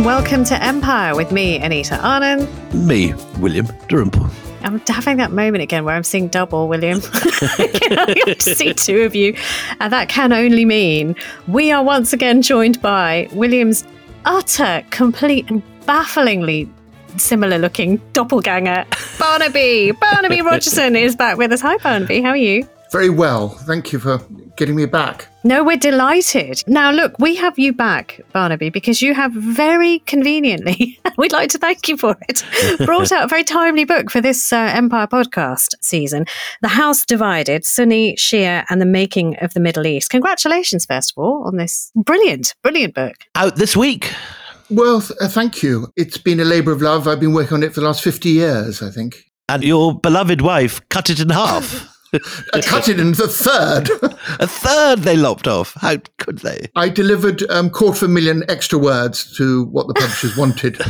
And welcome to Empire with me, Anita Anand. Me, William Dalrymple. I'm having that moment again where I'm seeing double, William. I see two of you. And that can only mean we are once again joined by William's utter, complete, and bafflingly similar looking doppelganger, Barnaby. Barnaby Rogerson is back with us. Hi, Barnaby. How are you? Very well. Thank you for getting me back. No, we're delighted. Now, look, we have you back, Barnaby, because you have very conveniently, we'd like to thank you for it, brought out a very timely book for this uh, Empire podcast season The House Divided, Sunni, Shia, and the Making of the Middle East. Congratulations, first of all, on this brilliant, brilliant book. Out this week. Well, th- uh, thank you. It's been a labour of love. I've been working on it for the last 50 years, I think. And your beloved wife cut it in half. I cut it in the third. a third they lopped off. How could they? I delivered um, quarter of a million extra words to what the publishers wanted.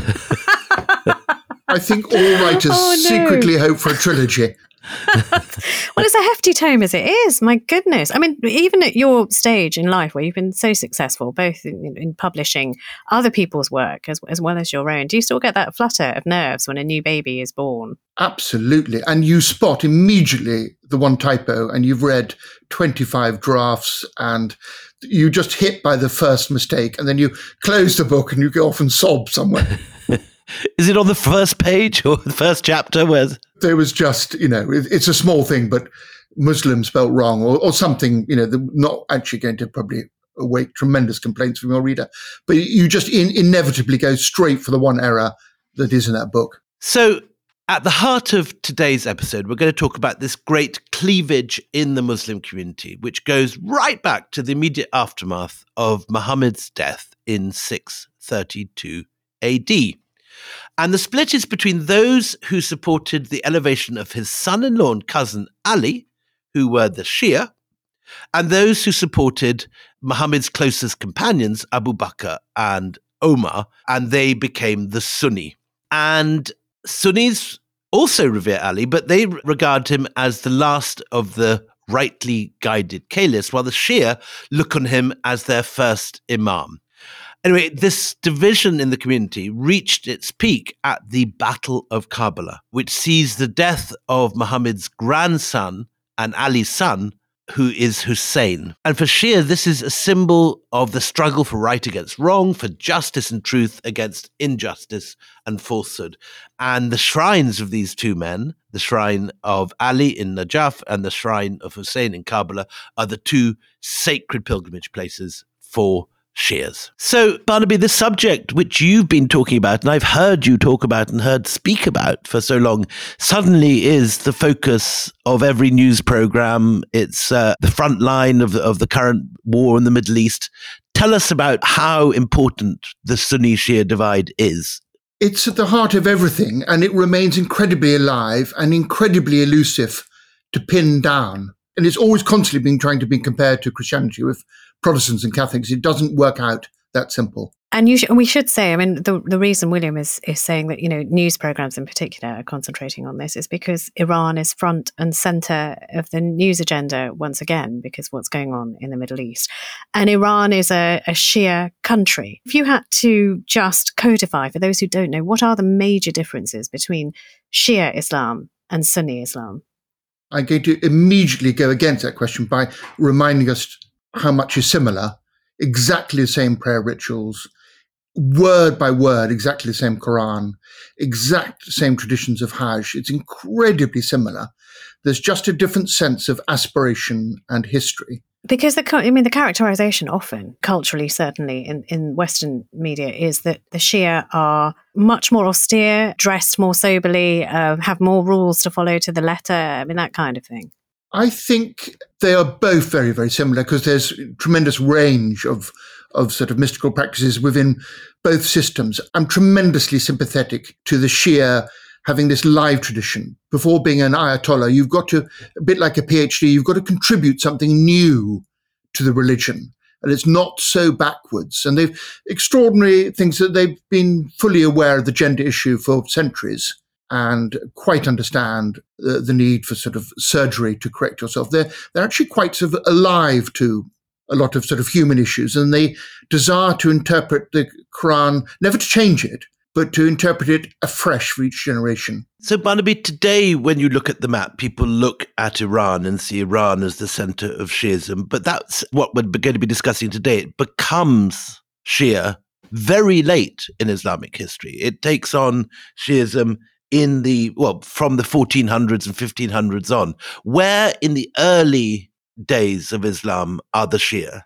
I think all writers Oh, no. secretly hope for a trilogy. well, it's a hefty tome as it is. My goodness. I mean, even at your stage in life where you've been so successful, both in, in publishing other people's work as, as well as your own, do you still get that flutter of nerves when a new baby is born? Absolutely. And you spot immediately the one typo, and you've read 25 drafts, and you just hit by the first mistake, and then you close the book and you go off and sob somewhere. Is it on the first page or the first chapter? Where there was just, you know, it, it's a small thing, but Muslim spelt wrong or, or something, you know, the, not actually going to probably awake tremendous complaints from your reader. But you just in, inevitably go straight for the one error that is in that book. So, at the heart of today's episode, we're going to talk about this great cleavage in the Muslim community, which goes right back to the immediate aftermath of Muhammad's death in 632 AD. And the split is between those who supported the elevation of his son in law and cousin Ali, who were the Shia, and those who supported Muhammad's closest companions, Abu Bakr and Omar, and they became the Sunni. And Sunnis also revere Ali, but they regard him as the last of the rightly guided caliphs, while the Shia look on him as their first imam. Anyway, this division in the community reached its peak at the Battle of Karbala, which sees the death of Muhammad's grandson and Ali's son, who is Hussein. And for Shia, this is a symbol of the struggle for right against wrong, for justice and truth against injustice and falsehood. And the shrines of these two men, the shrine of Ali in Najaf and the shrine of Hussein in Karbala, are the two sacred pilgrimage places for Shias. So, Barnaby, the subject which you've been talking about, and I've heard you talk about and heard speak about for so long, suddenly is the focus of every news program. It's uh, the front line of of the current war in the Middle East. Tell us about how important the Sunni Shia divide is. It's at the heart of everything, and it remains incredibly alive and incredibly elusive to pin down. And it's always constantly being trying to be compared to Christianity with Protestants and Catholics. It doesn't work out that simple. And you sh- we should say, I mean, the, the reason William is, is saying that, you know, news programs in particular are concentrating on this is because Iran is front and center of the news agenda once again, because what's going on in the Middle East. And Iran is a, a Shia country. If you had to just codify, for those who don't know, what are the major differences between Shia Islam and Sunni Islam? I'm going to immediately go against that question by reminding us how much is similar. Exactly the same prayer rituals, word by word, exactly the same Quran, exact same traditions of Hajj. It's incredibly similar. There's just a different sense of aspiration and history. Because the, I mean, the characterization often, culturally, certainly in, in Western media, is that the Shia are much more austere, dressed more soberly, uh, have more rules to follow to the letter. I mean, that kind of thing. I think they are both very, very similar because there's tremendous range of of sort of mystical practices within both systems. I'm tremendously sympathetic to the Shia having this live tradition. Before being an Ayatollah, you've got to, a bit like a PhD, you've got to contribute something new to the religion. And it's not so backwards. And they've extraordinary things that they've been fully aware of the gender issue for centuries and quite understand the, the need for sort of surgery to correct yourself. They're, they're actually quite sort of alive to a lot of sort of human issues and they desire to interpret the Quran, never to change it, but to interpret it afresh for each generation. So, Barnaby, today, when you look at the map, people look at Iran and see Iran as the center of Shiism. But that's what we're going to be discussing today. It becomes Shia very late in Islamic history. It takes on Shiism in the, well, from the 1400s and 1500s on. Where in the early days of Islam are the Shia?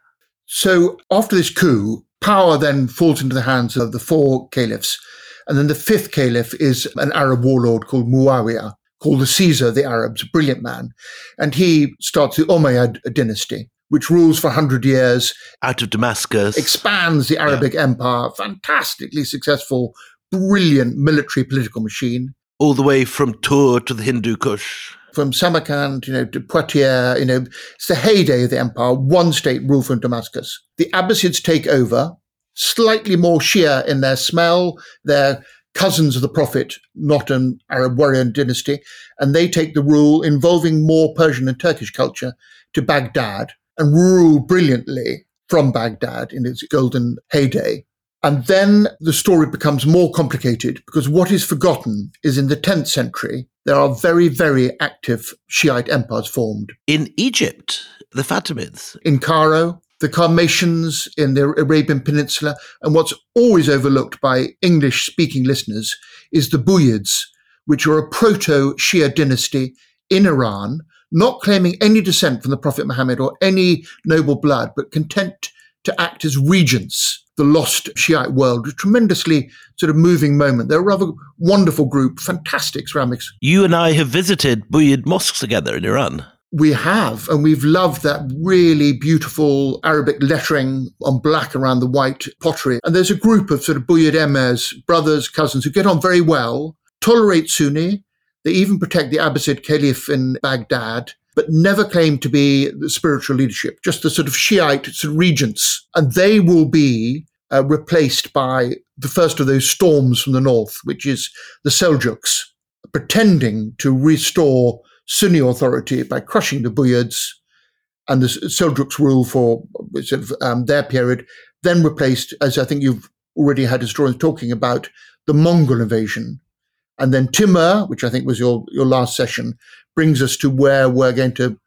So, after this coup, power then falls into the hands of the four caliphs. And then the fifth caliph is an Arab warlord called Muawiyah, called the Caesar of the Arabs, a brilliant man. And he starts the Umayyad dynasty, which rules for 100 years. Out of Damascus. Expands the Arabic yeah. empire, fantastically successful, brilliant military political machine. All the way from Tur to the Hindu Kush from Samarkand, you know, to Poitiers, you know, it's the heyday of the empire, one state rule from Damascus. The Abbasids take over, slightly more Shia in their smell, they're cousins of the Prophet, not an Arab warrior dynasty, and they take the rule involving more Persian and Turkish culture to Baghdad and rule brilliantly from Baghdad in its golden heyday. And then the story becomes more complicated because what is forgotten is in the 10th century, there are very, very active Shiite empires formed. In Egypt, the Fatimids. In Cairo, the Karmatians in the Arabian Peninsula. And what's always overlooked by English speaking listeners is the Buyids, which are a proto Shia dynasty in Iran, not claiming any descent from the Prophet Muhammad or any noble blood, but content to act as regents the lost Shiite world. A tremendously sort of moving moment. They're a rather wonderful group, fantastic ceramics. You and I have visited Buyid mosques together in Iran. We have, and we've loved that really beautiful Arabic lettering on black around the white pottery. And there's a group of sort of Buyid emirs, brothers, cousins, who get on very well, tolerate Sunni. They even protect the Abbasid Caliph in Baghdad but never claim to be the spiritual leadership, just the sort of Shiite sort of regents. And they will be uh, replaced by the first of those storms from the north, which is the Seljuks, pretending to restore Sunni authority by crushing the Buyids and the Seljuks rule for sort of um, their period, then replaced, as I think you've already had historians talking about, the Mongol invasion. And then Timur, which I think was your, your last session, brings us to where we're going to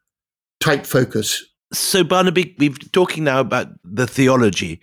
tight focus. So, Barnaby, we're talking now about the theology.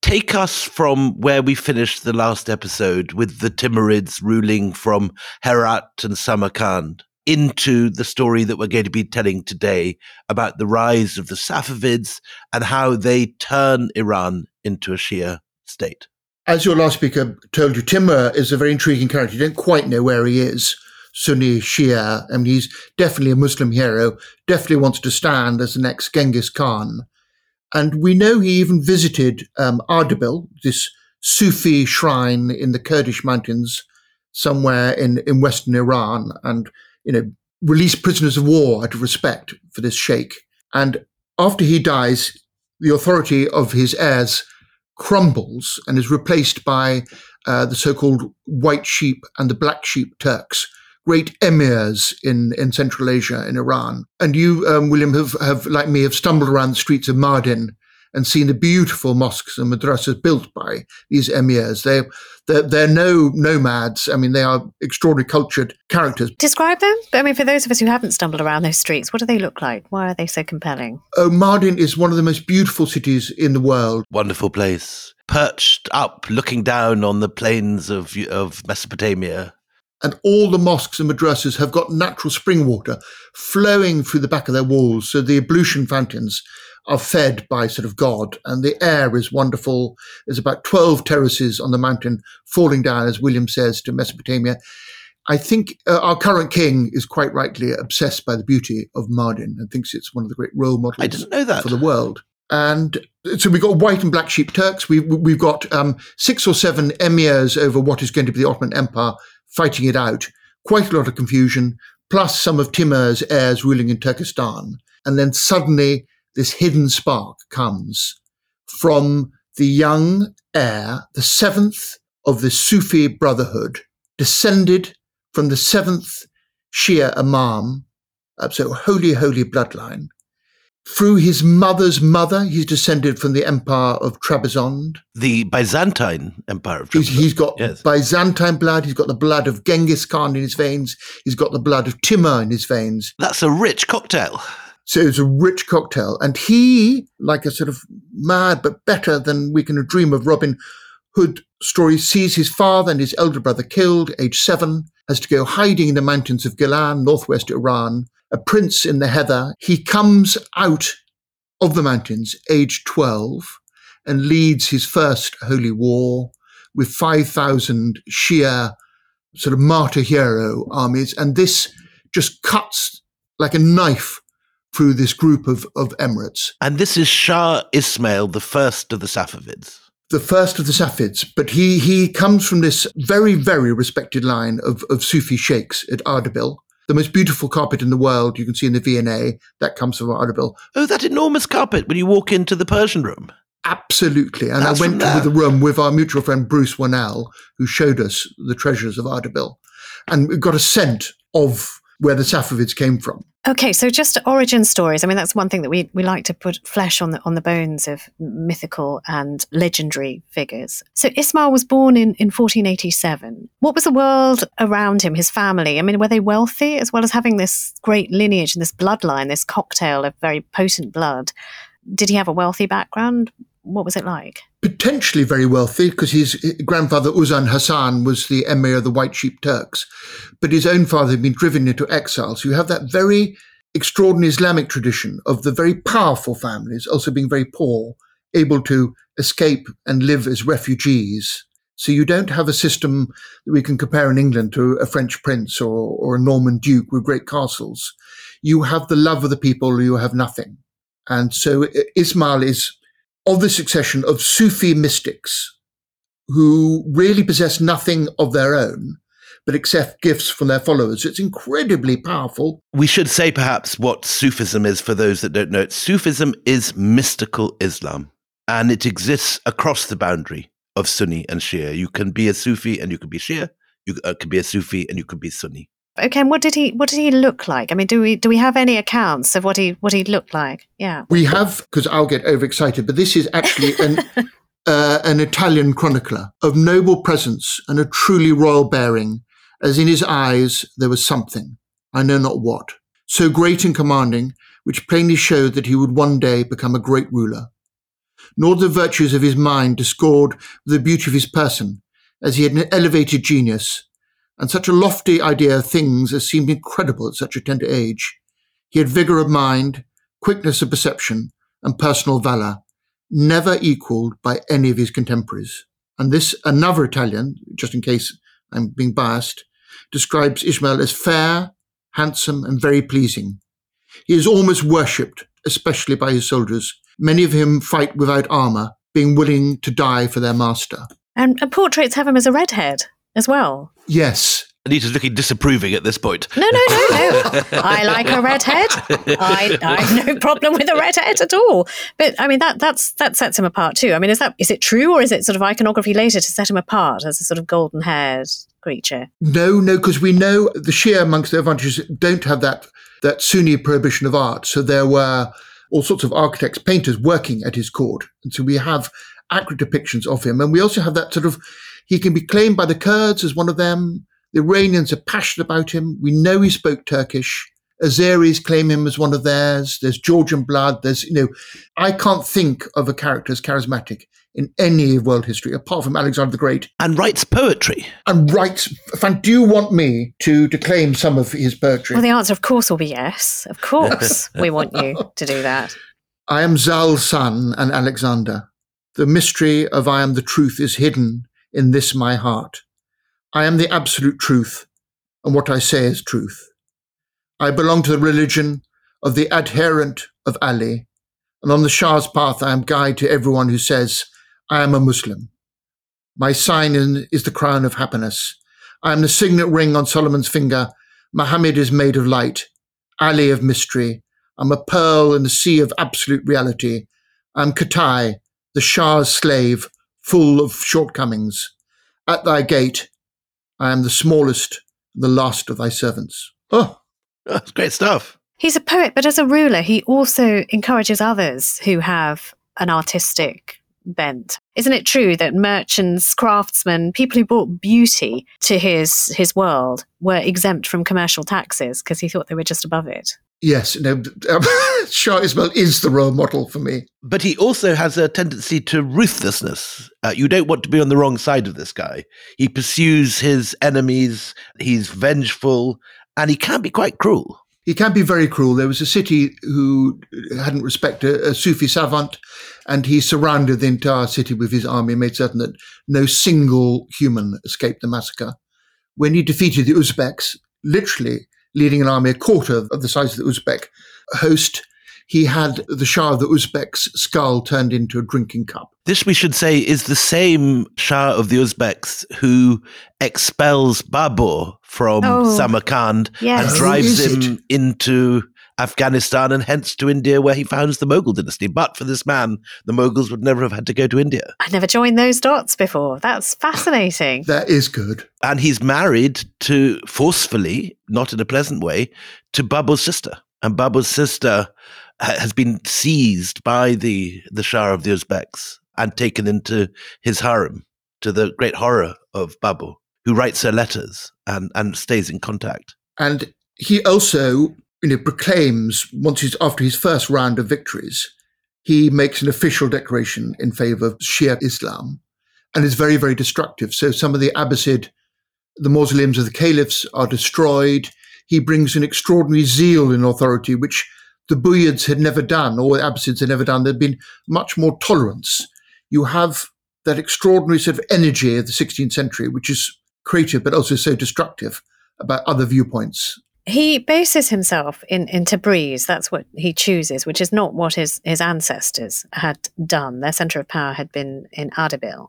Take us from where we finished the last episode with the Timurids ruling from Herat and Samarkand into the story that we're going to be telling today about the rise of the Safavids and how they turn Iran into a Shia state. As your last speaker told you, Timur is a very intriguing character. You don't quite know where he is. Sunni Shia. I mean, he's definitely a Muslim hero, definitely wants to stand as the next Genghis Khan. And we know he even visited um, Ardabil, this Sufi shrine in the Kurdish mountains somewhere in, in Western Iran, and, you know, released prisoners of war out of respect for this sheikh. And after he dies, the authority of his heirs crumbles and is replaced by uh, the so-called white sheep and the black sheep Turks, great emirs in, in Central Asia, in Iran. And you, um, William, have, have, like me, have stumbled around the streets of Mardin and seen the beautiful mosques and madrasas built by these emirs. They, they're, they're no nomads. I mean, they are extraordinary cultured characters. Describe them. I mean, for those of us who haven't stumbled around those streets, what do they look like? Why are they so compelling? Oh, Mardin is one of the most beautiful cities in the world. Wonderful place. Perched up, looking down on the plains of, of Mesopotamia. And all the mosques and madrasas have got natural spring water flowing through the back of their walls. So the ablution fountains are fed by sort of God, and the air is wonderful. There's about 12 terraces on the mountain falling down, as William says, to Mesopotamia. I think uh, our current king is quite rightly obsessed by the beauty of Mardin and thinks it's one of the great role models I didn't know that. for the world. And so we've got white and black sheep Turks. We've, we've got um, six or seven emirs over what is going to be the Ottoman Empire fighting it out. Quite a lot of confusion, plus some of Timur's heirs ruling in Turkestan. And then suddenly this hidden spark comes from the young heir, the seventh of the Sufi Brotherhood, descended from the seventh Shia Imam, uh, so holy, holy bloodline. Through his mother's mother, he's descended from the Empire of Trebizond. The Byzantine Empire of He's, he's got Yes. Byzantine blood. He's got the blood of Genghis Khan in his veins. He's got the blood of Timur in his veins. That's a rich cocktail. So it's a rich cocktail. And he, like a sort of mad but better than we can dream of Robin Hood story, sees his father and his elder brother killed, age seven, has to go hiding in the mountains of Gilan, northwest Iran, a prince in the heather. He comes out of the mountains, age 12, and leads his first holy war with 5,000 Shia sort of martyr hero armies. And this just cuts like a knife through this group of, of emirates. And this is Shah Ismail, the first of the Safavids. The first of the Safavids, but he, he comes from this very, very respected line of, of Sufi sheikhs at Ardabil. The most beautiful carpet in the world you can see in the V&A, that comes from Ardabil. Oh, that enormous carpet when you walk into the Persian room. Absolutely. And That's I went to the room with our mutual friend Bruce Wannell, who showed us the treasures of Ardabil. And we got a scent of where the Safavids came from. Okay, so just origin stories. I mean, that's one thing that we, we like to put flesh on the on the bones of mythical and legendary figures. So Ismail was born in, in 1487. What was the world around him, his family? I mean, were they wealthy as well as having this great lineage and this bloodline, this cocktail of very potent blood? Did he have a wealthy background? What was it like? potentially very wealthy because his grandfather Uzun Hassan was the emir of the White Sheep Turks, but his own father had been driven into exile. So you have that very extraordinary Islamic tradition of the very powerful families also being very poor, able to escape and live as refugees. So you don't have a system that we can compare in England to a French prince or, or a Norman duke with great castles. You have the love of the people, you have nothing. And so Ismail is of the succession of Sufi mystics who really possess nothing of their own, but accept gifts from their followers. It's incredibly powerful. We should say perhaps what Sufism is for those that don't know it. Sufism is mystical Islam, and it exists across the boundary of Sunni and Shia. You can be a Sufi and you can be Shia. You uh, can be a Sufi and you can be Sunni. Okay, and what did he what did he look like? I mean, do we do we have any accounts of what he what he looked like? Yeah. We have, because I'll get overexcited, but this is actually an, uh, an Italian chronicler of noble presence and a truly royal bearing, as in his eyes there was something, I know not what, so great and commanding, which plainly showed that he would one day become a great ruler. Nor the virtues of his mind discord with the beauty of his person, as he had an elevated genius, and such a lofty idea of things as seemed incredible at such a tender age. He had vigour of mind, quickness of perception, and personal valour, never equalled by any of his contemporaries. And this, another Italian, just in case I'm being biased, describes Ishmael as fair, handsome, and very pleasing. He is almost worshipped, especially by his soldiers. Many of him fight without armour, being willing to die for their master. And, and portraits have him as a redhead as well. Yes, Anita's looking disapproving at this point. No, no, no, no. I like a redhead. I, I have no problem with a redhead at all. But I mean, that that's that sets him apart too. I mean, is that is it true or is it sort of iconography later to set him apart as a sort of golden haired creature? No, no, because we know the Shia, amongst their advantages, don't have that that Sunni prohibition of art. So there were all sorts of architects, painters working at his court. And so we have accurate depictions of him. And we also have that sort of, he can be claimed by the Kurds as one of them. The Iranians are passionate about him. We know he spoke Turkish. Azeris claim him as one of theirs. There's Georgian blood. There's, you know, I can't think of a character as charismatic in any of world history apart from Alexander the Great. And writes poetry. And writes. Fan, do you want me to declaim some of his poetry? Well, the answer, of course, will be yes. Of course, we want you to do that. I am Zal's son and Alexander. The mystery of I am the truth is hidden in this my heart. I am the absolute truth, and what I say is truth. I belong to the religion of the adherent of Ali, and on the Shah's path I am guide to everyone who says, I am a Muslim. My sign is the crown of happiness. I am the signet ring on Solomon's finger. Muhammad is made of light, Ali of mystery. I'm a pearl in the sea of absolute reality. I'm Khatai, the Shah's slave, full of shortcomings. At thy gate, I am the smallest, the last of thy servants. Oh, that's great stuff. He's a poet, but as a ruler, he also encourages others who have an artistic bent. Isn't it true that merchants, craftsmen, people who brought beauty to his his world were exempt from commercial taxes because he thought they were just above it? Yes, no, um, Shah Ismail is the role model for me. But he also has a tendency to ruthlessness. Uh, you don't want to be on the wrong side of this guy. He pursues his enemies, he's vengeful, and he can be quite cruel. He can be very cruel. There was a city who hadn't respected a, a Sufi savant, and he surrounded the entire city with his army and made certain that no single human escaped the massacre. When he defeated the Uzbeks, literally leading an army a quarter of the size of the Uzbek host, he had the Shah of the Uzbeks' skull turned into a drinking cup. This, we should say, is the same Shah of the Uzbeks who expels Babur from Oh, Samarkand yes. and drives him into Afghanistan and hence to India, where he founds the Mughal dynasty. But for this man, the Mughals would never have had to go to India. I never joined those dots before. That's fascinating. That is good. And he's married to forcefully, not in a pleasant way, to Babur's sister. And Babur's sister uh, has been seized by the, the Shah of the Uzbeks and taken into his harem to the great horror of Babur, who writes her letters and, and stays in contact. And he also, you know, proclaims once he's after his first round of victories, he makes an official declaration in favor of Shia Islam and is very, very destructive. So some of the Abbasid, the mausoleums of the caliphs are destroyed. He brings an extraordinary zeal in authority, which the Buyids had never done, or the Abbasids had never done. There'd been much more tolerance. You have that extraordinary sort of energy of the 16th century, which is creative but also so destructive about other viewpoints. He bases himself in, in Tabriz. That's what he chooses, which is not what his, his ancestors had done. Their center of power had been in Ardabil.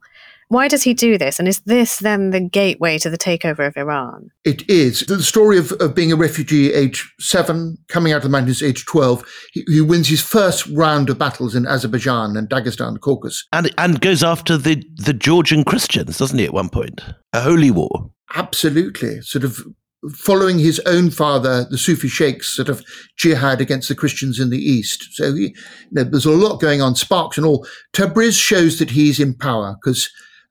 Why does he do this? And is this then the gateway to the takeover of Iran? It is. The story of, of being a refugee age seven, coming out of the mountains age 12, he, he wins his first round of battles in Azerbaijan and Dagestan, Caucasus. And, and goes after the, the Georgian Christians, doesn't he, at one point? A holy war. Absolutely. Sort of following his own father, the Sufi sheikhs, sort of jihad against the Christians in the East. So he, you know, there's a lot going on, sparks and all. Tabriz shows that he's in power because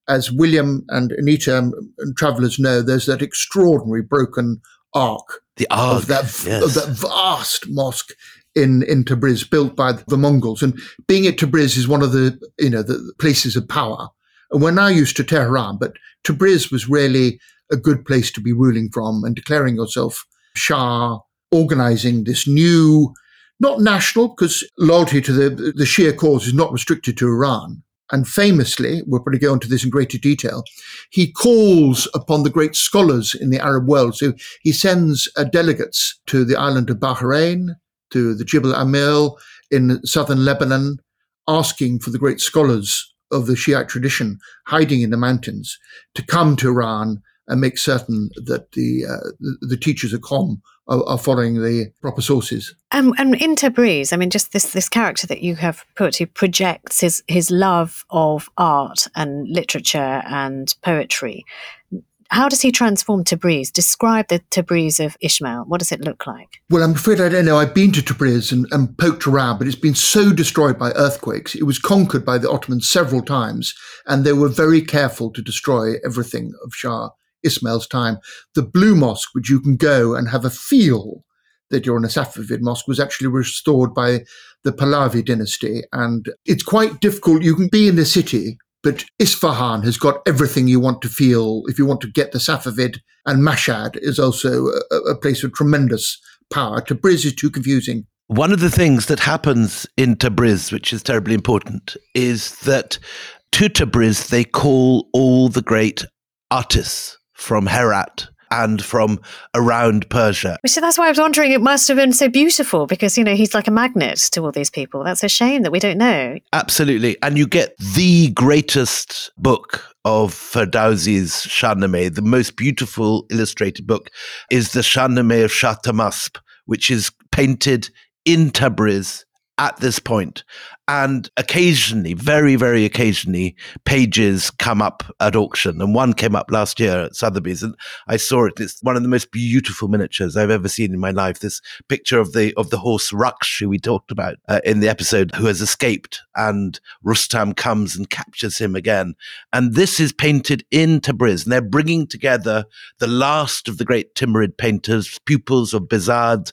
as William and Anita and, and travelers know, there's that extraordinary broken arc The Ark. of that yes. of that vast mosque in in Tabriz built by the Mongols. And being at Tabriz is one of the you know the places of power. And we're now used to Tehran, but Tabriz was really a good place to be ruling from and declaring yourself Shah, organizing this new, not national, because loyalty to the the Shia cause is not restricted to Iran. And famously, we'll probably go into this in greater detail, he calls upon the great scholars in the Arab world. So he sends uh, delegates to the island of Bahrain, to the Jibal Amil in southern Lebanon, asking for the great scholars of the Shiite tradition hiding in the mountains to come to Iran and make certain that the uh, the, teachers of Qom are, are following the proper sources. Um, and in Tabriz, I mean, just this this character that you have put, who projects his his love of art and literature and poetry. How does he transform Tabriz? Describe the Tabriz of Ismail. What does it look like? Well, I'm afraid I don't know. I've been to Tabriz and, and poked around, but it's been so destroyed by earthquakes. It was conquered by the Ottomans several times, and they were very careful to destroy everything of Shah Ismail's time. The Blue Mosque, which you can go and have a feel that you're in a Safavid mosque, was actually restored by the Pahlavi dynasty. And it's quite difficult. You can be in the city, but Isfahan has got everything you want to feel if you want to get the Safavid. And Mashhad is also a, a place of tremendous power. Tabriz is too confusing. One of the things that happens in Tabriz, which is terribly important, is that to Tabriz they call all the great artists from Herat and from around Persia. So that's why I was wondering. It must have been so beautiful because you know he's like a magnet to all these people. That's a shame that we don't know. Absolutely, and you get the greatest book of Ferdowsi's Shahnameh, the most beautiful illustrated book, is the Shahnameh of Shah Tahmasp, which is painted in Tabriz at this point. And occasionally, very, very occasionally, pages come up at auction. And one came up last year at Sotheby's, and I saw it. It's one of the most beautiful miniatures I've ever seen in my life. This picture of the of the horse Rakhsh, who we talked about uh, in the episode, who has escaped, and Rustam comes and captures him again. And this is painted in Tabriz, and they're bringing together the last of the great Timurid painters, pupils of Behzad,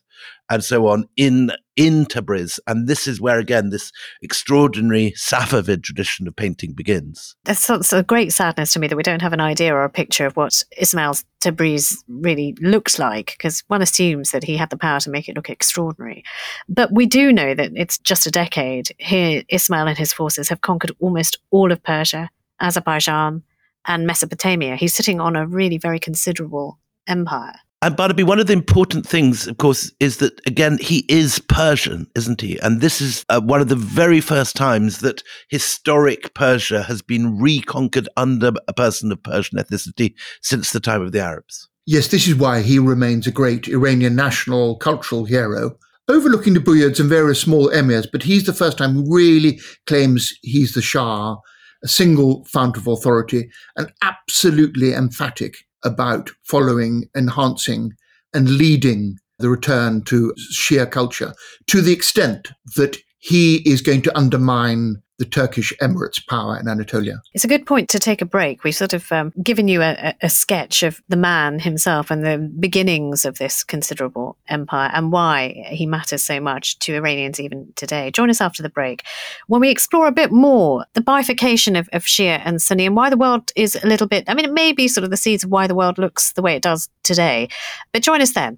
and so on in in Tabriz. And this is where again this extraordinary Safavid tradition of painting begins. That's, a great sadness to me that we don't have an idea or a picture of what Ismail's Tabriz really looks like, because one assumes that he had the power to make it look extraordinary. But we do know that it's just a decade. Here, Ismail and his forces have conquered almost all of Persia, Azerbaijan, and Mesopotamia. He's sitting on a really very considerable empire. And Barnaby, one of the important things, of course, is that again he is Persian, isn't he? And this is uh, one of the very first times that historic Persia has been reconquered under a person of Persian ethnicity since the time of the Arabs. Yes, this is why he remains a great Iranian national cultural hero, overlooking the Buyids and various small emirs. But he's the first time really claims he's the Shah, a single fount of authority, and absolutely emphatic about following, enhancing, and leading the return to Shia culture to the extent that he is going to undermine the Turkish Emirates' power in Anatolia. It's a good point to take a break. We've sort of um, given you a, a, sketch of the man himself and the beginnings of this considerable empire and why he matters so much to Iranians even today. Join us after the break when we explore a bit more the bifurcation of, of Shia and Sunni and why the world is a little bit, I mean, it may be sort of the seeds of why the world looks the way it does today. But join us then.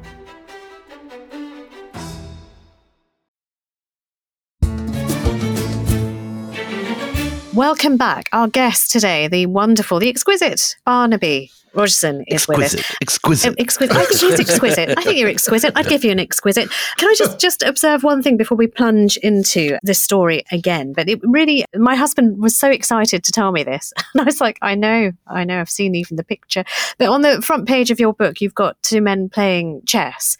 Welcome back. Our guest today, the wonderful, the exquisite Barnaby Rogerson is with us. Exquisite. Exquisite. Oh, exquisite. I think he's exquisite. I think you're exquisite. I'd give you an exquisite. Can I just just observe one thing before we plunge into this story again? But it really, my husband was so excited to tell me this, and I was like, I know, I know, I've seen even the picture. But on the front page of your book, you've got two men playing chess.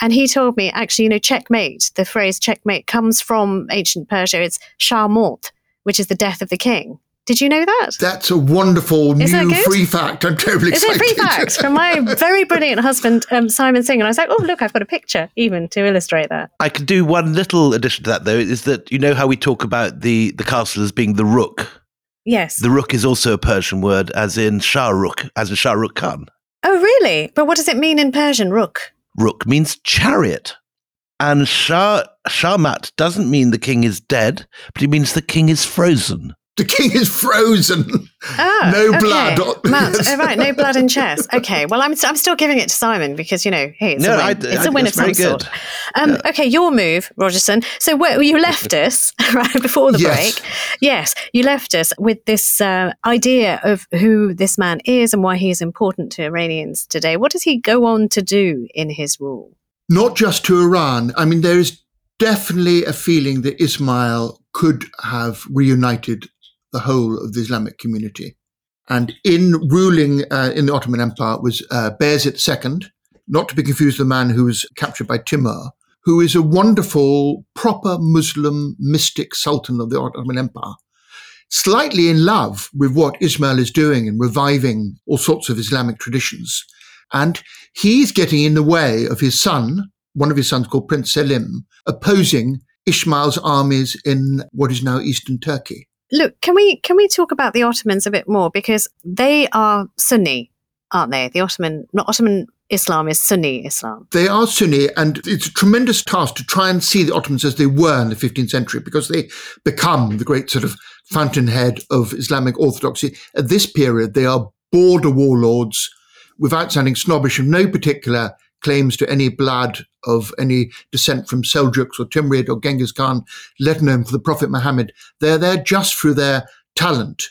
And he told me, actually, you know, checkmate, the phrase checkmate comes from ancient Persia. It's Shah Mort, which is the death of the king. Did you know that? That's a wonderful Is that new free fact. I'm terribly Is it excited. free facts from my very brilliant husband, um, Simon Singh? And I was like, oh, look, I've got a picture even to illustrate that. I could do one little addition to that though, is that you know how we talk about the the castle as being the rook. Yes. The rook is also a Persian word, as in Shah Rukh, as in Shah Rukh Khan. oh, really? But what does it mean in Persian, rook? Rook means chariot. And Shah Shahmat doesn't mean the king is dead, but it means the king is frozen. The king is frozen. Oh, No okay. blood. Matt, oh, right, no blood in chess. Okay, well, I'm, I'm still giving it to Simon because, you know, hey, it's No, a win. I- it's I a win of that's some very sort. Um, Okay, your move, Rogerson. So where, you left us, right, before the Yes. break. Yes, you left us with this uh, idea of who this man is and why he is important to Iranians today. What does he go on to do in his rule? Not just to Iran. I mean, there is definitely a feeling that Ismail could have reunited the whole of the Islamic community. And in ruling uh, in the Ottoman Empire was uh, Bayezid II, not to be confused with the man who was captured by Timur, who is a wonderful, proper Muslim mystic sultan of the Ottoman Empire, slightly in love with what Ismail is doing in reviving all sorts of Islamic traditions. And he's getting in the way of his son, one of his sons called Prince Selim, opposing Ismail's armies in what is now eastern Turkey. Look, can we can we talk about the Ottomans a bit more because they are Sunni, aren't they? The Ottoman, not Ottoman Islam is Sunni Islam. They are Sunni, and it's a tremendous task to try and see the Ottomans as they were in the 15th century because they become the great sort of fountainhead of Islamic orthodoxy. At this period, they are border warlords without sounding snobbish of no particular claims to any blood of any descent from Seljuks or Timurid or Genghis Khan, let alone for the Prophet Muhammad. They're there just through their talent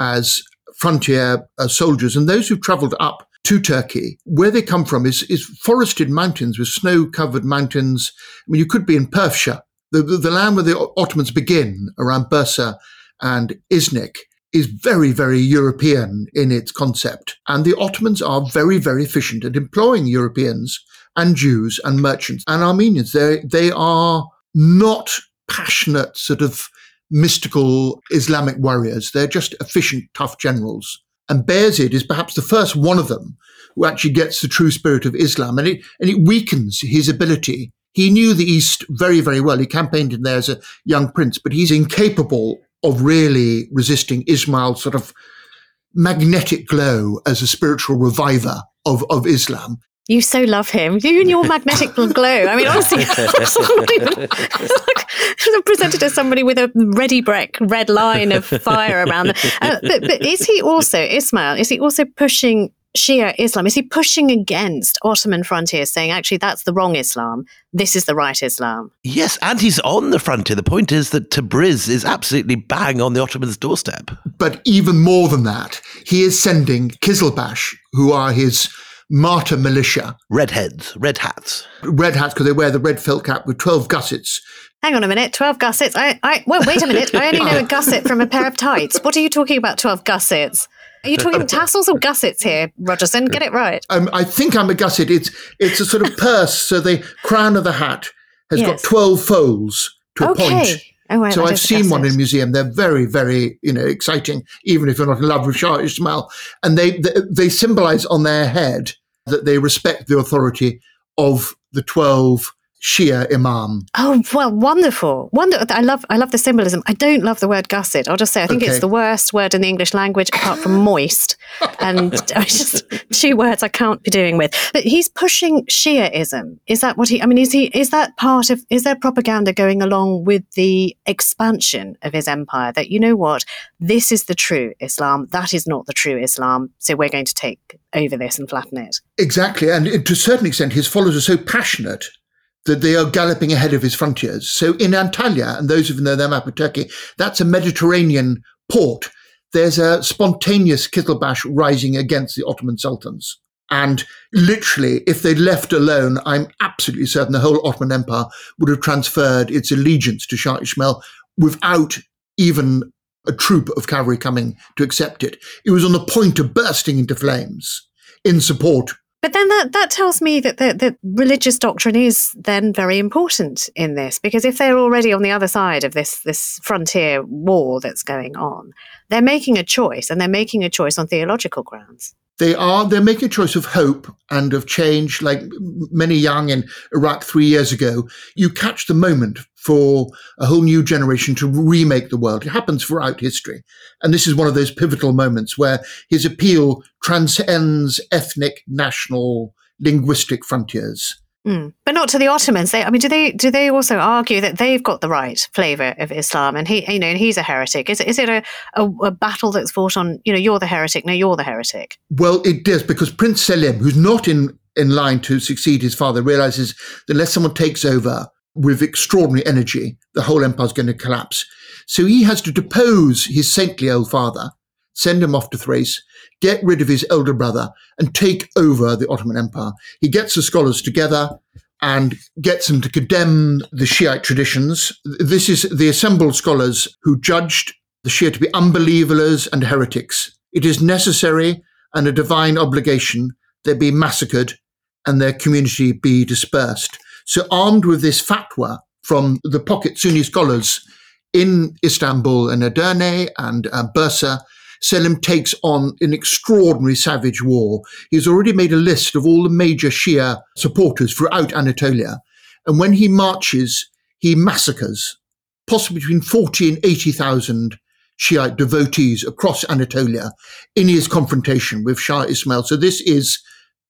as frontier uh, soldiers. And those who've traveled up to Turkey, where they come from is, is forested mountains with snow covered mountains. I mean, you could be in Perthshire, the, the, the land where the Ottomans begin around Bursa and Iznik is very, very European in its concept. And the Ottomans are very, very efficient at employing Europeans and Jews and merchants and Armenians. They, they are not passionate sort of mystical Islamic warriors. They're just efficient, tough generals. And Bayezid is perhaps the first one of them who actually gets the true spirit of Islam and it, and it weakens his ability. He knew the East very, very well. He campaigned in there as a young prince, but he's incapable of really resisting Ismail's sort of magnetic glow as a spiritual reviver of, of Islam. You so love him. You and your magnetic glow. I mean, honestly, presented as somebody with a ready brick red line of fire around them. Uh, but, but is he also, Ismail, is he also pushing Shia Islam? Is he pushing against Ottoman frontiers, saying, actually, that's the wrong Islam? This is the right Islam? Yes, and he's on the frontier. The point is that Tabriz is absolutely bang on the Ottomans' doorstep. But even more than that, he is sending Kizilbash, who are his martyr militia, Redheads, red hats. red hats because they wear the red felt cap with 12 gussets. Hang on a minute, 12 gussets. I, I, well, wait a minute. I only know a gusset from a pair of tights. What are you talking about, 12 gussets? Are you talking tassels or gussets here, Rogerson? Get it right. Um, I think I'm a gusset. It's, it's a sort of purse. So the crown of the hat has Yes. got 12 folds to a point. Oh, so I've seen one in a museum. They're very, very, you know, exciting, even if you're not in love with Shah Ismail. And they, they, they symbolize on their head that they respect the authority of the 12 Shia imam. Oh well, wonderful, wonder. I love, I love the symbolism. I don't love the word gusset. I'll just say, I think Okay. it's the worst word in the English language apart from moist, and just two words I can't be doing with. But he's pushing Shiaism. Is that what he? I mean, is he? Is that part of? Is there propaganda going along with the expansion of his empire? That you know what, this is the true Islam. That is not the true Islam. So we're going to take over this and flatten it. Exactly. And to a certain extent, his followers are so passionate that they are galloping ahead of his frontiers. So in Antalya, and those of you know their map of Turkey, that's a Mediterranean port. There's a spontaneous Kizilbash rising against the Ottoman sultans. And literally, if they'd left alone, I'm absolutely certain the whole Ottoman Empire would have transferred its allegiance to Shah Ismail without even a troop of cavalry coming to accept it. It was on the point of bursting into flames in support But then that, that tells me that the, the religious doctrine is then very important in this, because if they're already on the other side of this, this frontier war that's going on, they're making a choice and they're making a choice on theological grounds. They are, they're making a choice of hope and of change, like many young in Iraq three years ago. You catch the moment for a whole new generation to remake the world. It happens throughout history. And this is one of those pivotal moments where his appeal transcends ethnic, national, linguistic frontiers. Mm. But not to the Ottomans. They, I mean, do they do they also argue that they've got the right flavour of Islam and he, you know, and he's a heretic? Is it is it a, a, a battle that's fought on? You know, you're the heretic. No, you're the heretic. Well, it does because Prince Selim, who's not in, in line to succeed his father, realizes that unless someone takes over with extraordinary energy, the whole empire's going to collapse. So he has to depose his saintly old father, send him off to Thrace, get rid of his elder brother, and take over the Ottoman Empire. He gets the scholars together and gets them to condemn the Shiite traditions. This is the assembled scholars who judged the Shia to be unbelievers and heretics. It is necessary and a divine obligation they be massacred and their community be dispersed. So, armed with this fatwa from the pocket Sunni scholars in Istanbul and Edirne and uh, Bursa, Selim takes on an extraordinary savage war. He's already made a list of all the major Shia supporters throughout Anatolia. And when he marches, he massacres possibly between 40 and 80,000 Shiite devotees across Anatolia in his confrontation with Shah Ismail. So this is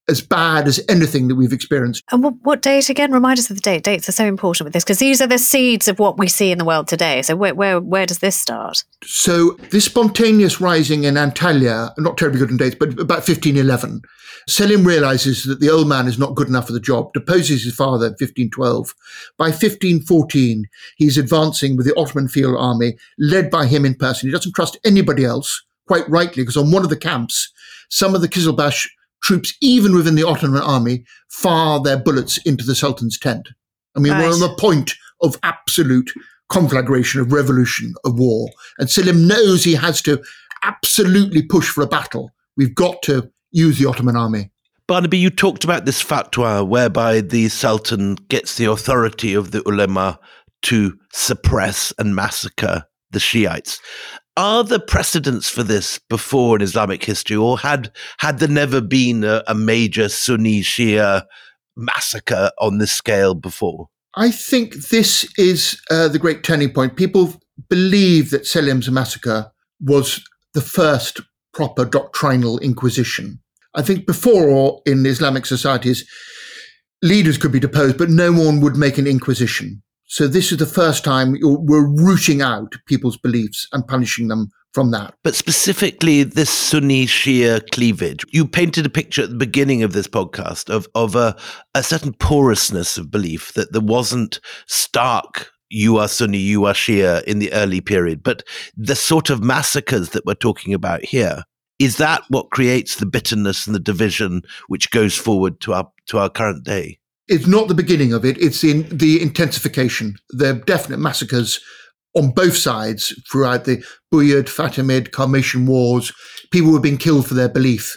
as bad as anything that we've experienced. And what, what date again? Remind us of the date. Dates are so important with this because these are the seeds of what we see in the world today. So where where, where does this start? So this spontaneous rising in Antalya, not terribly good in dates, but about 1511, Selim realizes that the old man is not good enough for the job, deposes his father in 1512. By 1514, he's advancing with the Ottoman field army, led by him in person. He doesn't trust anybody else, quite rightly, because on one of the camps, some of the Kizilbash troops, even within the Ottoman army, fire their bullets into the Sultan's tent. I mean, we're on the point of absolute conflagration, of revolution, of war. And Selim knows he has to absolutely push for a battle. We've got to use the Ottoman army. Barnaby, you talked about this fatwa whereby the Sultan gets the authority of the ulema to suppress and massacre the Shiites. Are there precedents for this before in Islamic history, or had had there never been a, a major Sunni Shia massacre on this scale before? I think this is uh, the great turning point. People believe that Selim's massacre was the first proper doctrinal inquisition. I think before in Islamic societies, leaders could be deposed, but no one would make an inquisition. So this is the first time we're rooting out people's beliefs and punishing them from that. But specifically, this Sunni Shia cleavage. You painted a picture at the beginning of this podcast of, of a, a certain porousness of belief that there wasn't stark, you are Sunni, you are Shia in the early period. But the sort of massacres that we're talking about here, is that what creates the bitterness and the division which goes forward to our, to our current day? It's not the beginning of it. It's in the intensification. There are definite massacres on both sides throughout the Buyid, Fatimid, Carmatian wars. People were being killed for their belief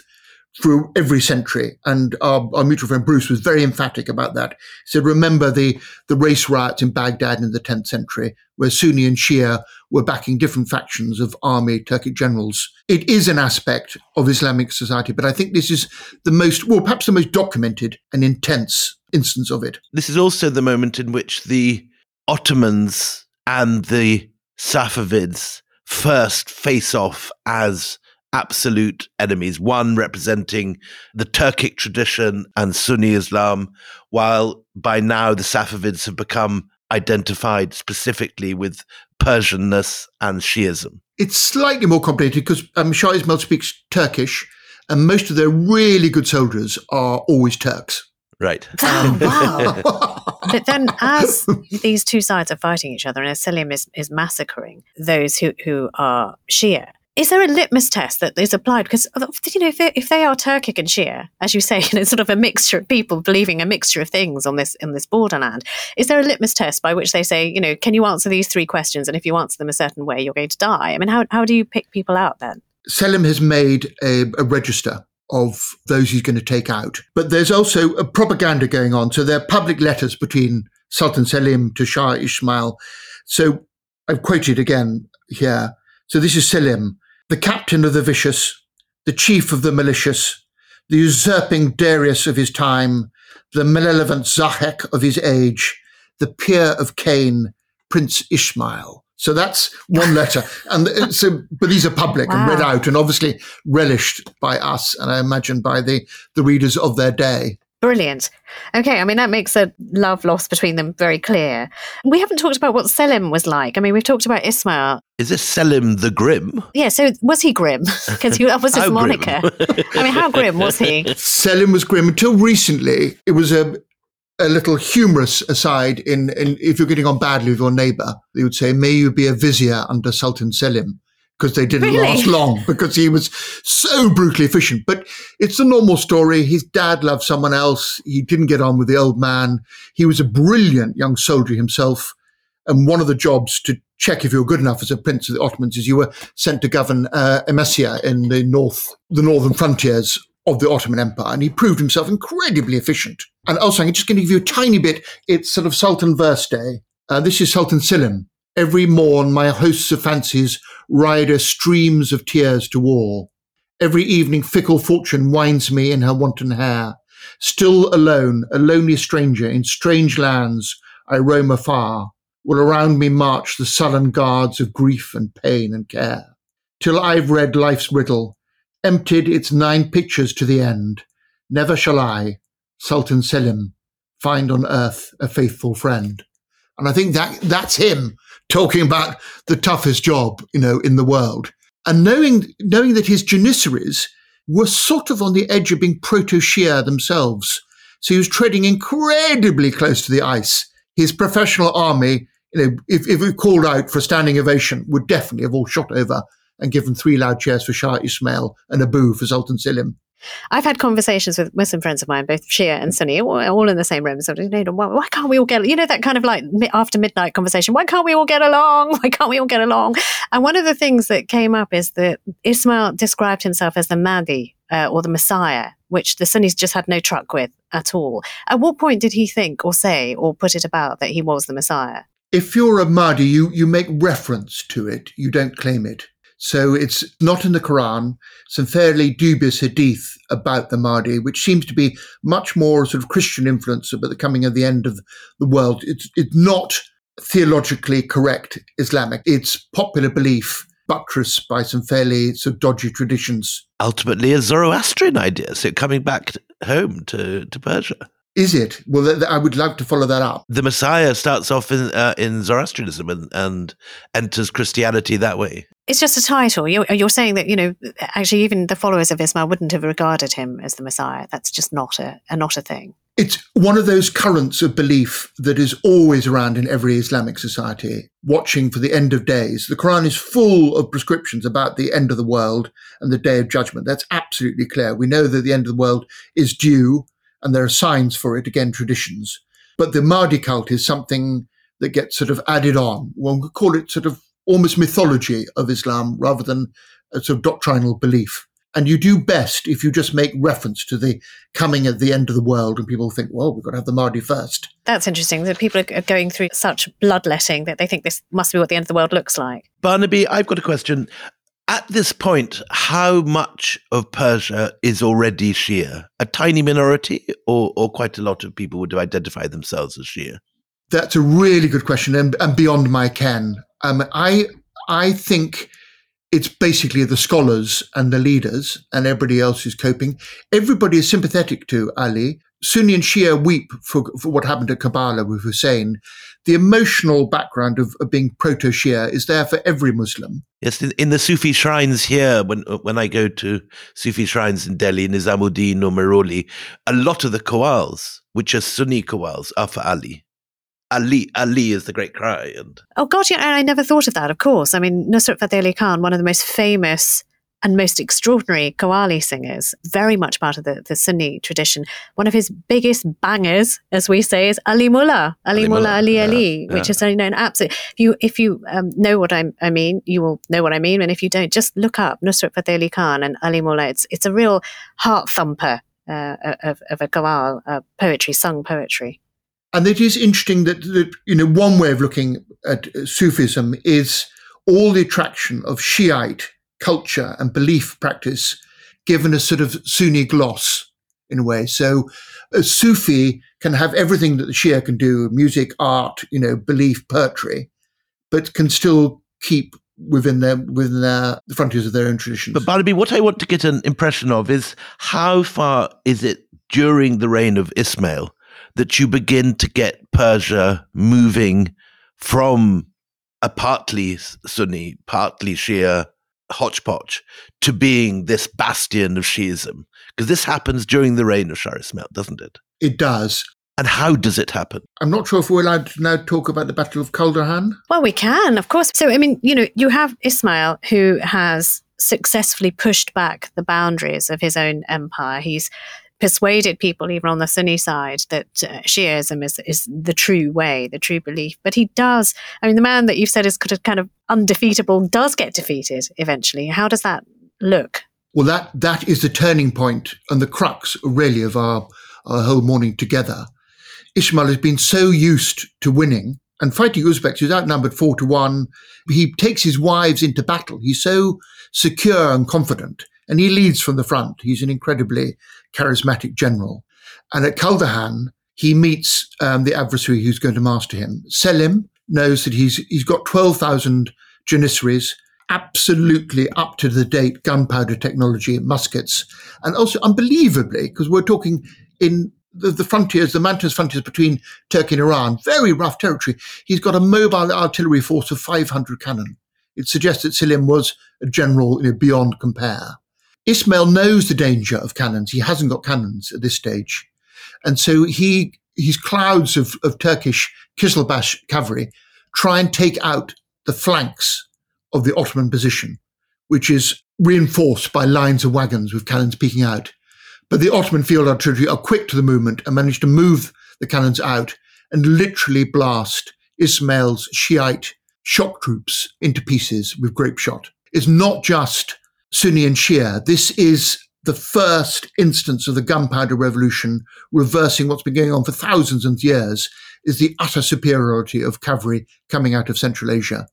through every century. And our, our, mutual friend Bruce was very emphatic about that. He said, remember the, the race riots in Baghdad in the 10th century, where Sunni and Shia were backing different factions of army Turkic generals. It is an aspect of Islamic society, but I think this is the most, well, perhaps the most documented and intense instance of it. This is also the moment in which the Ottomans and the Safavids first face off as absolute enemies, one representing the Turkic tradition and Sunni Islam, while by now the Safavids have become identified specifically with Persianness and Shiism. It's slightly more complicated because um, Shah Ismail speaks Turkish, and most of their really good soldiers are always Turks. Right. Oh, um, wow. but then, as these two sides are fighting each other, and as Selim is, is massacring those who, who are Shia, is there a litmus test that is applied? Because uh, you know, if they, if they are Turkic and Shia, as you say, and it's sort of a mixture of people believing a mixture of things on this in this borderland, is there a litmus test by which they say, you know, can you answer these three questions, and if you answer them a certain way, you're going to die? I mean, how how do you pick people out then? Selim has made a, a register of those he's going to take out, but there's also a propaganda going on. So there are public letters between Sultan Selim to Shah Ismail. So I've quoted again here. So this is Selim the captain of the vicious, the chief of the malicious, the usurping Darius of his time, the malevolent Zahek of his age, the peer of Cain, Prince Ishmael. So that's one letter. and uh, so, but these are public wow. and read out and obviously relished by us and I imagine by the, the readers of their day. Brilliant. Okay, I mean, that makes a love loss between them very clear. We haven't talked about what Selim was like. I mean, we've talked about Ismail. Is this Selim the Grim? Yeah, so was he grim? Because that was his moniker. I mean, how grim was he? Selim was grim until recently. It was a, a little humorous aside in, in if you're getting on badly with your neighbor, they would say, may you be a vizier under Sultan Selim because they didn't really? last long because he was so brutally efficient. But it's a normal story. His dad loved someone else. He didn't get on with the old man. He was a brilliant young soldier himself. And one of the jobs to check if you were good enough as a prince of the Ottomans is you were sent to govern uh, in the north, the northern frontiers of the Ottoman Empire. And he proved himself incredibly efficient. And also, I'm just going to give you a tiny bit. It's sort of Sultan verse day. Uh, this is Sultan Selim. Every morn my hosts of fancies ride a streams of tears to war. Every evening fickle fortune winds me in her wanton hair. Still alone, a lonely stranger in strange lands, I roam afar, while around me march the sullen guards of grief and pain and care. Till I've read life's riddle, emptied its nine pitchers to the end, never shall I, Sultan Selim, find on earth a faithful friend. And I think that that's him talking about the toughest job, you know, in the world. And knowing, knowing that his Janissaries were sort of on the edge of being proto-Shia themselves. So he was treading incredibly close to the ice. His professional army, you know, if, if it called out for a standing ovation, would definitely have all shot over and given three loud cheers for Shah Ismail and a boo for Sultan Selim. I've had conversations with Muslim friends of mine, both Shia and Sunni, all in the same room. So, you know, why, why can't we all get, you know, that kind of like after midnight conversation? Why can't we all get along? Why can't we all get along? And one of the things that came up is that Ismail described himself as the Mahdi uh, or the Messiah, which the Sunnis just had no truck with at all. At what point did he think or say or put it about that he was the Messiah? If you're a Mahdi, you, you make reference to it, you don't claim it. So it's not in the Quran. Some fairly dubious hadith about the Mahdi, which seems to be much more sort of Christian influence about the coming of the end of the world. It's, it's not theologically correct Islamic. It's popular belief buttressed by some fairly sort of dodgy traditions. Ultimately, a Zoroastrian idea. So coming back home to, to Persia. Is it? Well, th- th- I would love to follow that up. The Messiah starts off in uh, in Zoroastrianism and, and enters Christianity that way. It's just a title. You're, you're saying that you know actually even the followers of Ismail wouldn't have regarded him as the Messiah. That's just not a, a not a thing. It's one of those currents of belief that is always around in every Islamic society, watching for the end of days. The Quran is full of prescriptions about the end of the world and the day of judgment. That's absolutely clear. We know that the end of the world is due and there are signs for it, again, traditions. But the Mahdi cult is something that gets sort of added on. One could call it sort of almost mythology of Islam rather than a sort of doctrinal belief. And you do best if you just make reference to the coming at the end of the world and people think, well, we've got to have the Mahdi first. That's interesting that people are going through such bloodletting that they think this must be what the end of the world looks like. Barnaby, I've got a question. At this point, how much of Persia is already Shia? A tiny minority, or, or quite a lot of people would identify themselves as Shia? That's a really good question and, and beyond my ken. Um, I I think it's basically the scholars and the leaders and everybody else who's coping. Everybody is sympathetic to Ali. Sunni and Shia weep for, for what happened at Karbala with Hussein. The emotional background of, of being proto Shia is there for every Muslim. Yes, in, in, the Sufi shrines here, when when I go to Sufi shrines in Delhi, Nizamuddin or Mehrauli, a lot of the qawwals, which are Sunni qawwals, are for Ali. Ali, Ali is the great cry. And oh God, yeah, I never thought of that. Of course, I mean Nusrat Fateh Ali Khan, one of the most famous and most extraordinary Qawwali singers, very much part of the, the Sunni tradition. One of his biggest bangers, as we say, is Ali Maula, Ali, Ali Maula, Ali yeah, Ali, yeah. which is you know an absolute. If you if you um, know what I, I, mean, you will know what I mean. And if you don't, just look up Nusrat Fateh Ali Khan and Ali Maula. It's it's a real heart thumper uh, of, of a Qawwal uh, poetry, sung poetry. And it is interesting that, that, you know, one way of looking at Sufism is all the attraction of Shiite culture and belief practice given a sort of Sunni gloss in a way. So a Sufi can have everything that the Shia can do, music, art, you know, belief, poetry, but can still keep within their within their the frontiers of their own traditions. But Barnaby, what I want to get an impression of is how far is it during the reign of Ismail that you begin to get Persia moving from a partly Sunni, partly Shia hodgepodge to being this bastion of Shiism? Because this happens during the reign of Shah Ismail, doesn't it? It does. And how does it happen? I'm not sure if we're allowed to now talk about the Battle of Chaldiran. Well, we can, of course. So, I mean, you know, you have Ismail who has successfully pushed back the boundaries of his own empire. He's persuaded people, even on the Sunni side, that uh, Shiism is, is the true way, the true belief. But he does, I mean, the man that you've said is kind of undefeatable does get defeated eventually. How does that look? Well, that, that is the turning point and the crux, really, of our, our whole morning together. Ismail has been so used to winning and fighting Uzbeks, he's outnumbered four to one. He takes his wives into battle. He's so secure and confident, and he leads from the front. He's an incredibly charismatic general. And at Chaldiran, he meets um, the adversary who's going to master him. Selim knows that he's he's got 12,000 janissaries, absolutely up to the date gunpowder technology, muskets, and also unbelievably, because we're talking in the, the, frontiers, the mountainous frontiers between Turkey and Iran, very rough territory. He's got a mobile artillery force of 500 cannon. It suggests that Selim was a general you know, beyond compare. Ismail knows the danger of cannons. He hasn't got cannons at this stage. And so he, his clouds of, of Turkish Kizilbash cavalry try and take out the flanks of the Ottoman position, which is reinforced by lines of wagons with cannons peeking out. But the Ottoman field artillery are quick to the movement and manage to move the cannons out and literally blast Ismail's Shiite shock troops into pieces with grape shot. It's not just Sunni and Shia. This is the first instance of the gunpowder revolution reversing what's been going on for thousands of years is the utter superiority of cavalry coming out of Central Asia.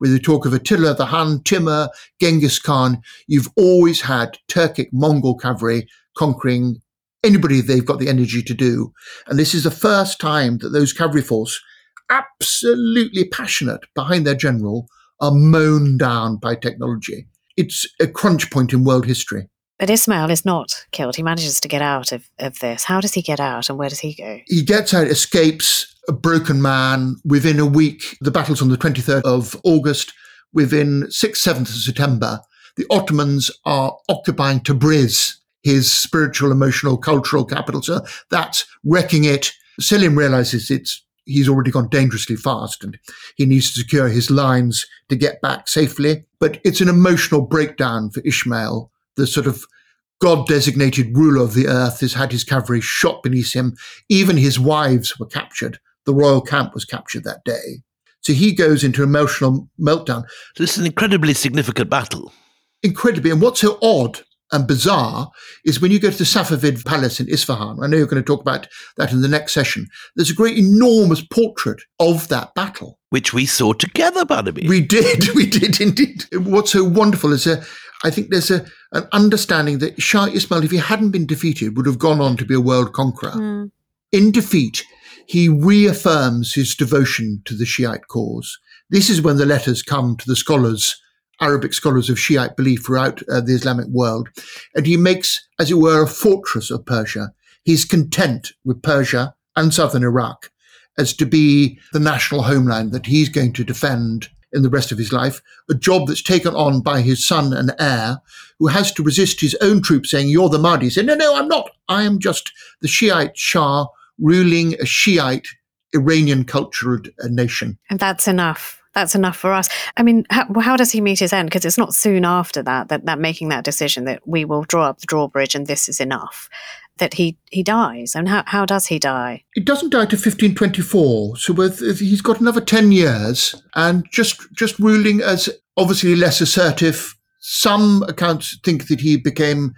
With the talk of Attila, the Hun, Timur, Genghis Khan, you've always had Turkic Mongol cavalry conquering anybody they've got the energy to do. And this is the first time that those cavalry force, absolutely passionate behind their general, are mown down by technology it's a crunch point in world history. But Ismail is not killed. He manages to get out of, of this. How does he get out and where does he go? He gets out, escapes, a broken man. Within a week, the battle's on the 23rd of August. Within 6th, 7th of September, the Ottomans are occupying Tabriz, his spiritual, emotional, cultural capital. So that's wrecking it. Selim realizes it's he's already gone dangerously fast and he needs to secure his lines to get back safely. But it's an emotional breakdown for Ismail. The sort of God designated ruler of the earth has had his cavalry shot beneath him. Even his wives were captured. The royal camp was captured that day. So he goes into emotional meltdown. So this is an incredibly significant battle. Incredibly. And what's so odd and bizarre is when you go to the Safavid Palace in Isfahan. I know you're going to talk about that in the next session. There's a great, enormous portrait of that battle. Which we saw together, Barnaby. We did, we did indeed. What's so wonderful is a, I think there's a, an understanding that Shah Ismail, if he hadn't been defeated, would have gone on to be a world conqueror. Mm. In defeat, he reaffirms his devotion to the Shiite cause. This is when the letters come to the scholars Arabic scholars of Shiite belief throughout uh, the Islamic world. And he makes, as it were, a fortress of Persia. He's content with Persia and southern Iraq as to be the national homeland that he's going to defend in the rest of his life, a job that's taken on by his son and heir, who has to resist his own troops saying, You're the Mahdi. He said, No, no, I'm not. I am just the Shiite Shah ruling a Shiite Iranian cultured uh, nation. And that's enough that's enough for us. I mean, how, how does he meet his end? Because it's not soon after that, that that making that decision that we will draw up the drawbridge and this is enough that he he dies. And how, how does he die? He doesn't die to 1524. So he's got another 10 years and just just ruling as obviously less assertive. Some accounts think that he became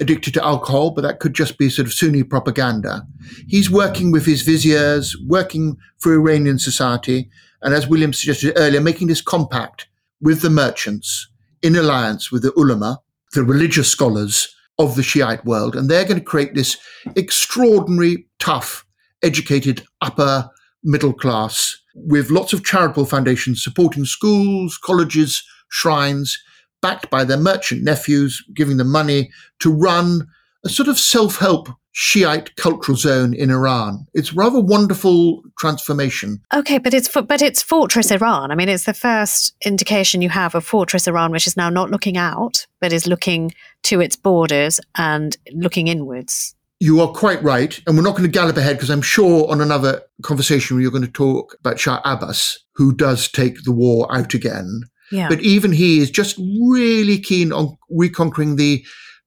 addicted to alcohol, but that could just be sort of Sunni propaganda. He's working with his viziers, working for Iranian society, and as William suggested earlier, making this compact with the merchants in alliance with the ulama, the religious scholars of the Shiite world. And they're going to create this extraordinary, tough, educated upper middle class with lots of charitable foundations supporting schools, colleges, shrines, backed by their merchant nephews, giving them money to run a sort of self help Shiite cultural zone in Iran. It's rather wonderful transformation. Okay, but it's but it's Fortress Iran. I mean, it's the first indication you have of Fortress Iran, which is now not looking out, but is looking to its borders and looking inwards. You are quite right, and we're not going to gallop ahead because I'm sure on another conversation you're going to talk about Shah Abbas, who does take the war out again. Yeah. But even he is just really keen on reconquering the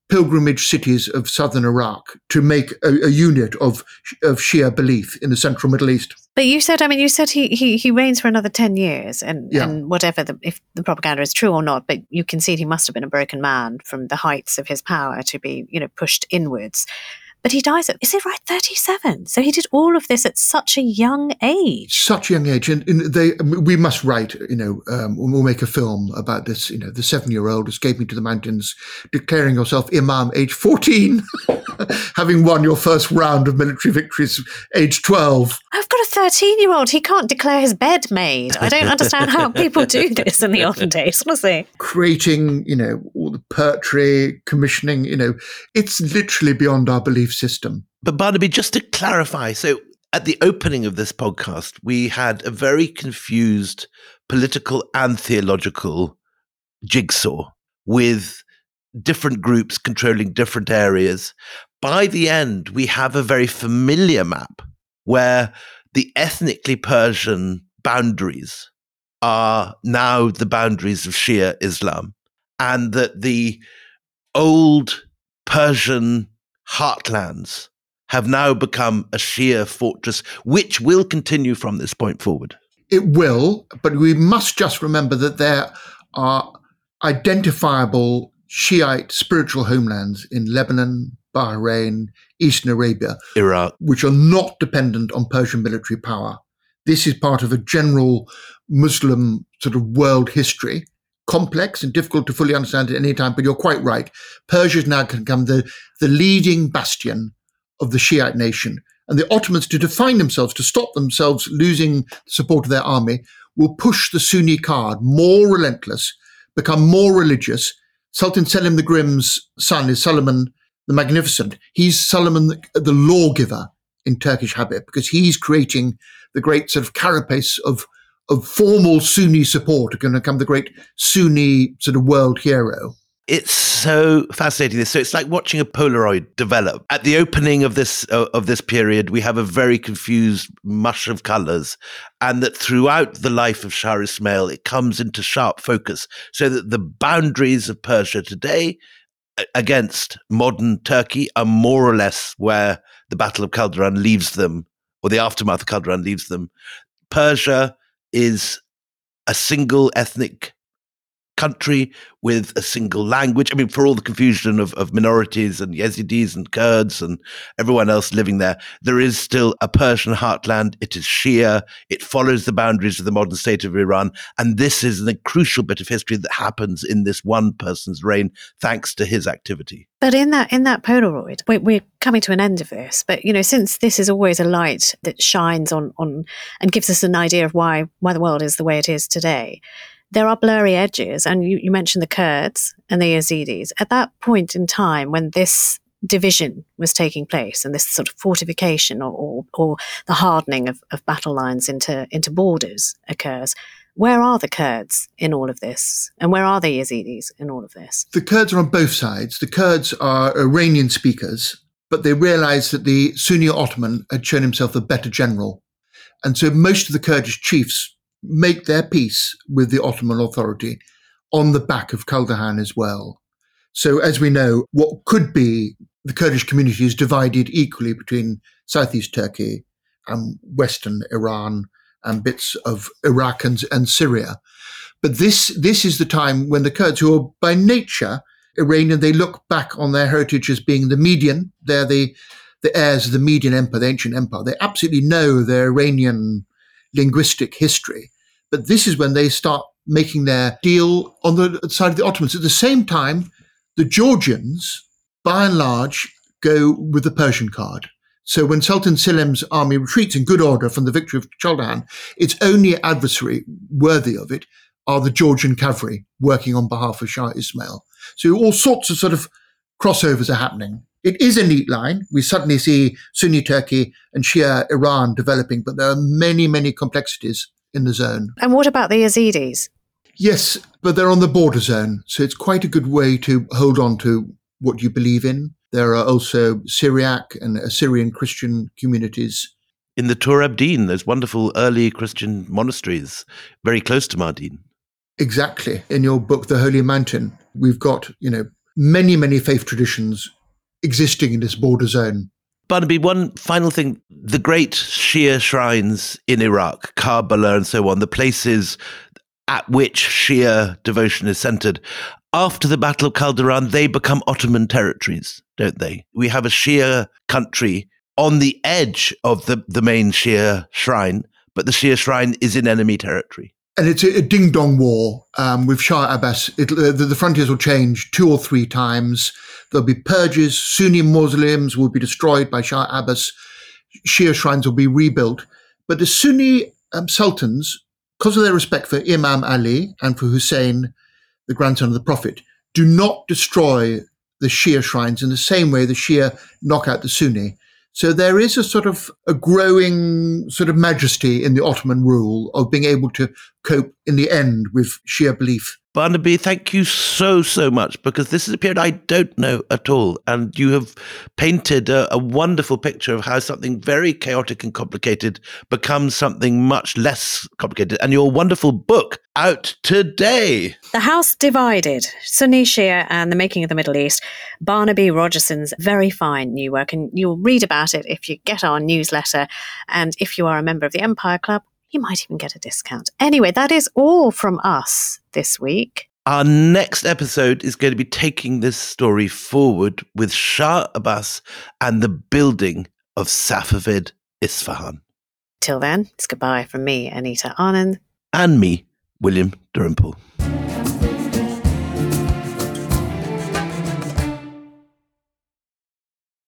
pilgrimage cities of southern Iraq to make a, a, unit of of Shia belief in the central Middle East. But you said, I mean, you said he he, he reigns for another ten years, and yeah. and whatever the if the propaganda is true or not, but you can see he must have been a broken man from the heights of his power to be you know pushed inwards. But he dies at, is it right, 37? So he did all of this at such a young age. Such a young age. And, and they, we must write, you know, um, we'll make a film about this, you know, the seven year old escaping to the mountains, declaring yourself Imam age 14, having won your first round of military victories age 12. I've got a 13 year old. He can't declare his bed made. I don't understand how people do this in the olden days, honestly. Creating, you know, all the poetry, commissioning, you know, it's literally beyond our belief system. But Barnaby, just to clarify, so at the opening of this podcast, we had a very confused political and theological jigsaw with different groups controlling different areas. By the end, we have a very familiar map where the ethnically Persian boundaries are now the boundaries of Shia Islam, and that the old Persian heartlands have now become a Shia fortress, which will continue from this point forward. It will, but we must just remember that there are identifiable Shiite spiritual homelands in Lebanon, Bahrain, Eastern Arabia, Iraq, which are not dependent on Persian military power. This is part of a general Muslim sort of world history complex and difficult to fully understand at any time, but you're quite right. Persia has now become the, the leading bastion of the Shiite nation. And the Ottomans, to define themselves, to stop themselves losing support of their army, will push the Sunni card more relentless, become more religious. Sultan Selim the Grim's son is Suleiman the Magnificent. He's Suleiman the, the lawgiver in Turkish habit because he's creating the great sort of carapace of of formal Sunni support are going to become the great Sunni sort of world hero. It's so fascinating. This so it's like watching a Polaroid develop. At the opening of this uh, of this period, we have a very confused mush of colors, and that throughout the life of Shah Ismail, it comes into sharp focus, so that the boundaries of Persia today against modern Turkey are more or less where the Battle of Chaldiran leaves them, or the aftermath of Chaldiran leaves them. Persia is a single ethnic country with a single language. I mean, for all the confusion of, of minorities and Yazidis and Kurds and everyone else living there, there is still a Persian heartland. It is Shia. It follows the boundaries of the modern state of Iran. And this is the crucial bit of history that happens in this one person's reign, thanks to his activity. But in that in that Polaroid, we, we're coming to an end of this. But you know, since this is always a light that shines on on and gives us an idea of why why the world is the way it is today, there are blurry edges. And you, you mentioned the Kurds and the Yazidis. At that point in time, when this division was taking place and this sort of fortification or, or, or the hardening of, of battle lines into, into borders occurs, where are the Kurds in all of this? And where are the Yazidis in all of this? The Kurds are on both sides. The Kurds are Iranian speakers, but they realized that the Sunni Ottoman had shown himself a better general. And so most of the Kurdish chiefs make their peace with the Ottoman Authority on the back of Chaldiran as well. So, as we know, what could be the Kurdish community is divided equally between southeast Turkey and western Iran and bits of Iraq and, and Syria. But this this is the time when the Kurds, who are by nature Iranian, they look back on their heritage as being the Median. They're the the heirs of the Median Empire, the ancient empire. They absolutely know their Iranian linguistic history. But this is when they start making their deal on the side of the Ottomans. At the same time, the Georgians, by and large, go with the Persian card. So when Sultan Selim's army retreats in good order from the victory of Chaldiran, its only adversary worthy of it are the Georgian cavalry working on behalf of Shah Ismail. So all sorts of sort of crossovers are happening. It is a neat line. We suddenly see Sunni Turkey and Shia Iran developing, but there are many, many complexities in the zone. And what about the Yazidis? Yes, but they're on the border zone. So it's quite a good way to hold on to what you believe in. There are also Syriac and Assyrian Christian communities. In the Tur Abdin, those wonderful early Christian monasteries very close to Mardin. Exactly. In your book, The Holy Mountain, we've got, you know, many, many faith traditions existing in this border zone. Barnaby, one final thing. The great Shia shrines in Iraq, Karbala and so on, the places at which Shia devotion is centered, after the Battle of Chaldiran, they become Ottoman territories, don't they? We have a Shia country on the edge of the, the main Shia shrine, but the Shia shrine is in enemy territory and it's a, a ding dong war um, with Shah Abbas. It, uh, the, the, frontiers will change two or three times. There'll be purges. Sunni Muslims will be destroyed by Shah Abbas. Shia shrines will be rebuilt. But the Sunni um, sultans, because of their respect for Imam Ali and for Hussein, the grandson of the Prophet, do not destroy the Shia shrines in the same way the Shia knock out the Sunni. So there is a sort of a growing sort of majesty in the Ottoman rule of being able to cope in the end with sheer belief. Barnaby, thank you so, so much because this is a period I don't know at all. And you have painted a, a, wonderful picture of how something very chaotic and complicated becomes something much less complicated. And your wonderful book out today. The House Divided Sunni Shia and the Making of the Middle East. Barnaby Rogerson's very fine new work. And you'll read about it if you get our newsletter. And if you are a member of the Empire Club, you might even get a discount. Anyway, that is all from us this week. Our next episode is going to be taking this story forward with Shah Abbas and the building of Safavid Isfahan. Till then, it's goodbye from me, Anita Anand. And me, William Dalrymple.